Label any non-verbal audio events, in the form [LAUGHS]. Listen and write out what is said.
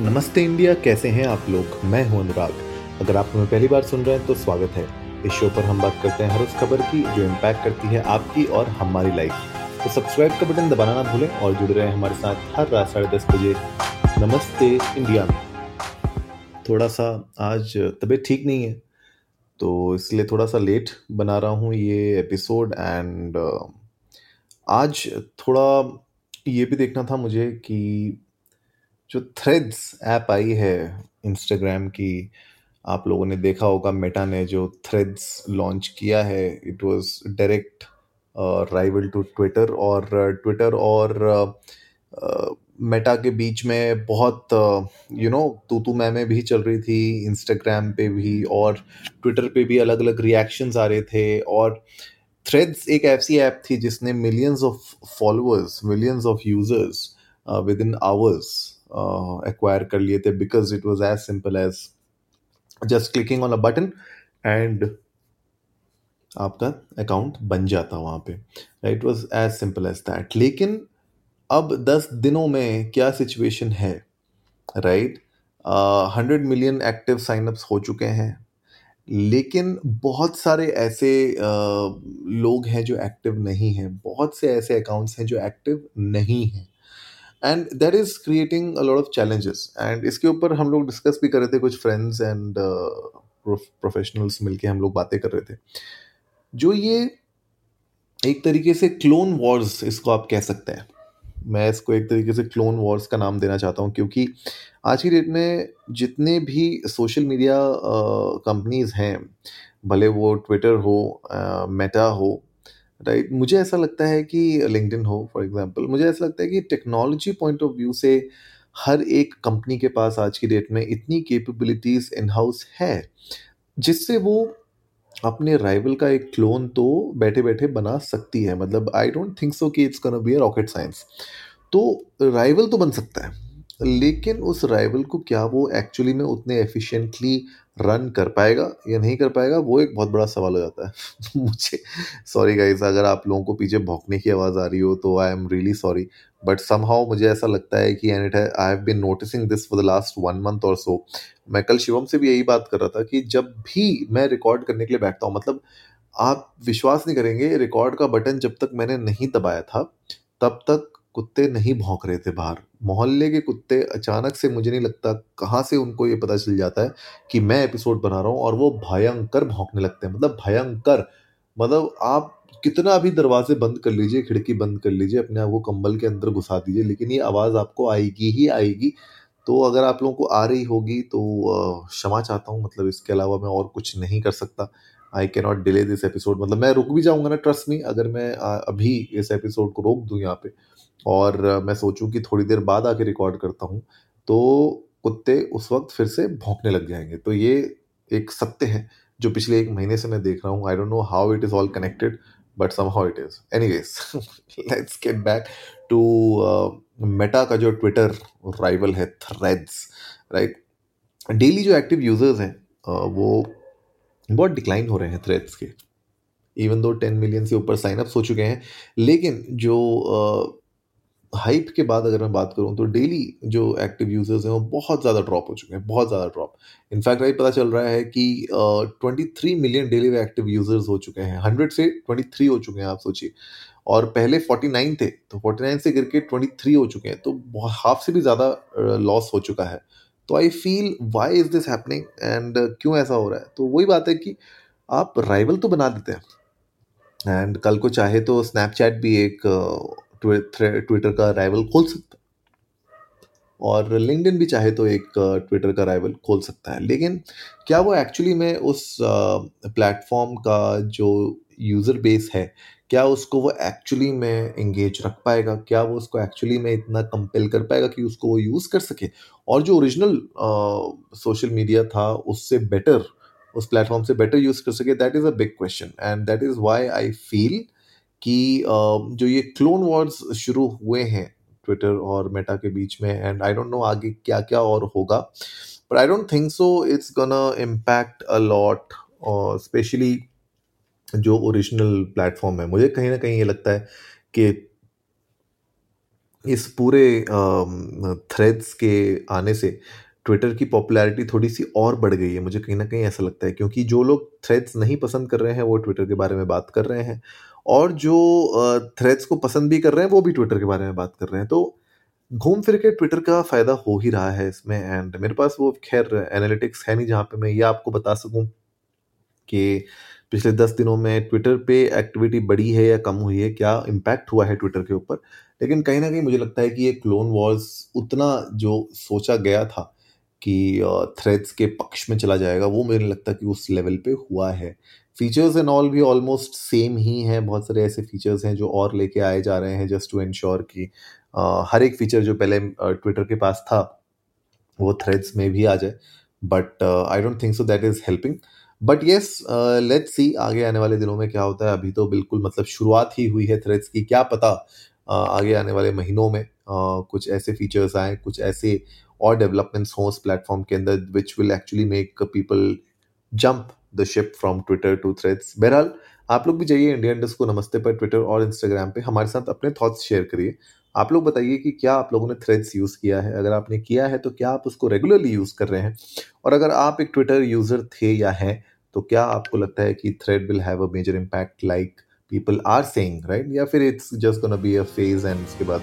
नमस्ते इंडिया, कैसे हैं आप लोग? मैं हूँ अनुराग। अगर आप हमें पहली बार सुन रहे हैं तो स्वागत है। इस शो पर हम बात करते हैं हर उस खबर की, जो इम्पैक्ट करती है आपकी और हमारी लाइफ तो सब्सक्राइब का बटन दबाना ना भूलें और जुड़े रहें हमारे साथ हर रात साढ़े दस बजे। नमस्ते इंडिया। में थोड़ा सा आज तबीयत ठीक नहीं है तो इसलिए थोड़ा सा लेट बना रहा हूँ ये एपिसोड एंड आज थोड़ा ये भी देखना था मुझे कि जो थ्रेड्स ऐप आई है इंस्टाग्राम की, आप लोगों ने देखा होगा मेटा ने जो थ्रेड्स लॉन्च किया है it was direct rival to Twitter और ट्विटर और मेटा के बीच में बहुत यू नो तू तू मैं में भी चल रही थी इंस्टाग्राम पे भी और ट्विटर पे भी अलग अलग रिएक्शंस आ रहे थे और थ्रेड्स एक ऐसी ऐप थी जिसने millions of followers millions of users within hours acquire कर लिए थे because it was as simple as just clicking on a button and आपका अकाउंट बन जाता वहाँ पे। Right was as simple as that लेकिन अब दस दिनों में क्या सिचुएशन है? Right hundred million active sign ups हो चुके हैं। लेकिन बहुत सारे ऐसे uh, लोग हैं जो एक्टिव नहीं हैं। बहुत से ऐसे अकाउंट्स हैं जो एक्टिव नहीं हैं। And that is creating a lot of challenges and इसके ऊपर हम लोग डिस्कस भी कर रहे थे, कुछ फ्रेंड्स एंड प्रोफेशनल्स मिलके हम लोग बातें कर रहे थे। जो ये एक तरीके से क्लोन वॉर्स इसको आप कह सकते हैं। मैं इसको एक तरीके से क्लोन वॉर्स का नाम देना चाहता हूँ, क्योंकि आज की डेट में जितने भी सोशल मीडिया कंपनीज़ हैं, भले वो ट्विटर हो मेटा हो राइट मुझे ऐसा लगता है कि लिंकडिन हो फॉर एग्जांपल मुझे ऐसा लगता है कि टेक्नोलॉजी पॉइंट ऑफ़ व्यू से हर एक कंपनी के पास आज की डेट में इतनी कैपेबिलिटीज इन हाउस है, जिससे वो अपने राइवल का एक क्लोन तो बैठे बैठे बना सकती है। मतलब आई डोंट थिंक सो कि it's gonna be a rocket science तो राइवल तो बन सकता है, लेकिन उस राइवल को क्या वो एक्चुअली में उतने एफिशिएंटली रन कर पाएगा या नहीं कर पाएगा, वो एक बहुत बड़ा सवाल हो जाता है। [LAUGHS] मुझे सॉरी गाइज़ अगर आप लोगों को पीछे भौंकने की आवाज़ आ रही हो तो I am really sorry but somehow मुझे ऐसा लगता है कि and it I have been noticing this for the last one month और सो मैं कल शिवम से भी यही बात कर रहा था कि जब भी मैं रिकॉर्ड करने के लिए बैठता हूँ मतलब आप विश्वास नहीं करेंगे रिकॉर्ड का बटन जब तक मैंने नहीं दबाया था, तब तक कुत्ते नहीं भौंक रहे थे बाहर। मोहल्ले के कुत्ते अचानक से मुझे नहीं लगता कहाँ से उनको ये पता चल जाता है कि मैं एपिसोड बना रहा हूँ और वो भयंकर भौंकने लगते हैं। मतलब भयंकर। मतलब आप कितना भी दरवाजे बंद कर लीजिए, खिड़की बंद कर लीजिए, अपने आप को कंबल के अंदर घुसा दीजिए, लेकिन ये आवाज़ आपको आएगी ही आएगी। तो अगर आप लोगों को आ रही होगी तो क्षमा चाहता हूँ मतलब इसके अलावा मैं और कुछ नहीं कर सकता। I can not delay this episode मतलब मैं रुक भी जाऊँगा ना ट्रस्ट मी अगर मैं अभी इस एपिसोड को रोक दूँ यहाँ पे और मैं सोचूं कि थोड़ी देर बाद आके रिकॉर्ड करता हूँ तो कुत्ते उस वक्त फिर से भौंकने लग जाएँगे। तो ये एक सत्य है, जो पिछले एक महीने से मैं देख रहा हूँ। I don't know how it is all connected but somehow it is anyways let's get back to Meta का जो ट्विटर राइवल है थ्रेड्स राइट डेली जो एक्टिव यूज़र्स हैं वो बहुत डिक्लाइन हो रहे हैं थ्रेड्स के। इवन दो टेन मिलियन से ऊपर साइनअप्स हो चुके हैं, लेकिन जो हाइप के बाद अगर मैं बात करूँ तो डेली जो एक्टिव यूज़र्स हैं, वो बहुत ज़्यादा ड्रॉप हो चुके हैं, बहुत ज़्यादा ड्रॉप इनफैक्ट अभी पता चल रहा है कि twenty three million daily active users हो चुके हैं। हंड्रेड से ट्वेंटी थ्री हो चुके हैं, आप सोचिए। और पहले फोर्टी नाइन थे तो फोर्टी नाइन से गिर के ट्वेंटी थ्री हो चुके हैं तो हाफ़ से भी ज़्यादा लॉस हो चुका है। तो I feel why is this happening and क्यों ऐसा हो रहा है? तो वही बात है कि आप राइवल तो बना देते हैं। एंड कल को चाहे तो स्नैपचैट भी एक ट्विटर का राइवल खोल सकता है। और लिंकडिन भी चाहे तो एक ट्विटर का राइवल खोल सकता है। लेकिन क्या वो एक्चुअली में उस प्लेटफॉर्म का जो यूज़र बेस है, क्या उसको वो एक्चुअली में इंगेज रख पाएगा? क्या वो उसको एक्चुअली में इतना कंपेल कर पाएगा कि उसको वो यूज़ कर सके? और जो ओरिजिनल सोशल मीडिया था, उससे बेटर उस प्लेटफॉर्म से बेटर यूज़ कर सके that is a big question and that is why I feel कि जो ये क्लोन वॉर्स शुरू हुए हैं ट्विटर और मेटा के बीच में एंड आई डोंट नो आगे क्या क्या और होगा but I don't think so it's gonna impact a lot specially जो ओरिजिनल प्लेटफॉर्म है। मुझे कहीं ना कहीं ये लगता है कि इस पूरे थ्रेड्स के आने से ट्विटर की पॉपुलैरिटी थोड़ी सी और बढ़ गई है। मुझे कहीं ना कहीं ऐसा लगता है, क्योंकि जो लोग थ्रेड्स नहीं पसंद कर रहे हैं, वो ट्विटर के बारे में बात कर रहे हैं और जो थ्रेड्स को पसंद भी कर रहे हैं, वो भी ट्विटर के बारे में बात कर रहे हैं। तो घूम फिर के ट्विटर का फ़ायदा हो ही रहा है इसमें एंड मेरे पास वो खैर एनालिटिक्स है नहीं जहाँ पे मैं ये आपको बता सकूँ कि पिछले दस दिनों में ट्विटर पे एक्टिविटी बढ़ी है या कम हुई है, क्या इम्पैक्ट हुआ है ट्विटर के ऊपर? लेकिन कहीं ना कहीं मुझे लगता है कि ये क्लोन वॉर्स उतना जो सोचा गया था कि थ्रेड्स के पक्ष में चला जाएगा वो मुझे लगता कि उस लेवल पे हुआ है। फीचर्स एंड ऑल भी ऑलमोस्ट सेम ही हैं बहुत सारे ऐसे फीचर्स हैं जो और लेके आए जा रहे हैं जस्ट टू इंश्योर कि हर एक फीचर जो पहले ट्विटर के पास था वो थ्रेड्स में भी आ जाए। But I don't think so that is helping but yes let's see आगे आने वाले दिनों में क्या होता है। अभी तो बिल्कुल मतलब शुरुआत ही हुई है थ्रेड्स की। क्या पता uh, आगे आने वाले महीनों में कुछ ऐसे फीचर्स आए, कुछ ऐसे और डेवलपमेंट्स हों उस प्लेटफॉर्म के अंदर which will actually make people jump the ship from Twitter to Threads बहरहाल, आप लोग भी जाइए इंडिया इंडस्ट को नमस्ते पर ट्विटर और इंस्टाग्राम पे, हमारे साथ अपने थॉट्स शेयर करिए। आप लोग बताइए कि क्या आप लोगों ने थ्रेड्स यूज़ किया है? अगर आपने किया है तो क्या आप उसको रेगुलरली यूज़ कर रहे हैं? और अगर आप एक ट्विटर यूज़र थे या हैं तो क्या आपको लगता है कि thread will have a major impact like people are saying right या फिर it's just gonna be a phase and उसके बाद?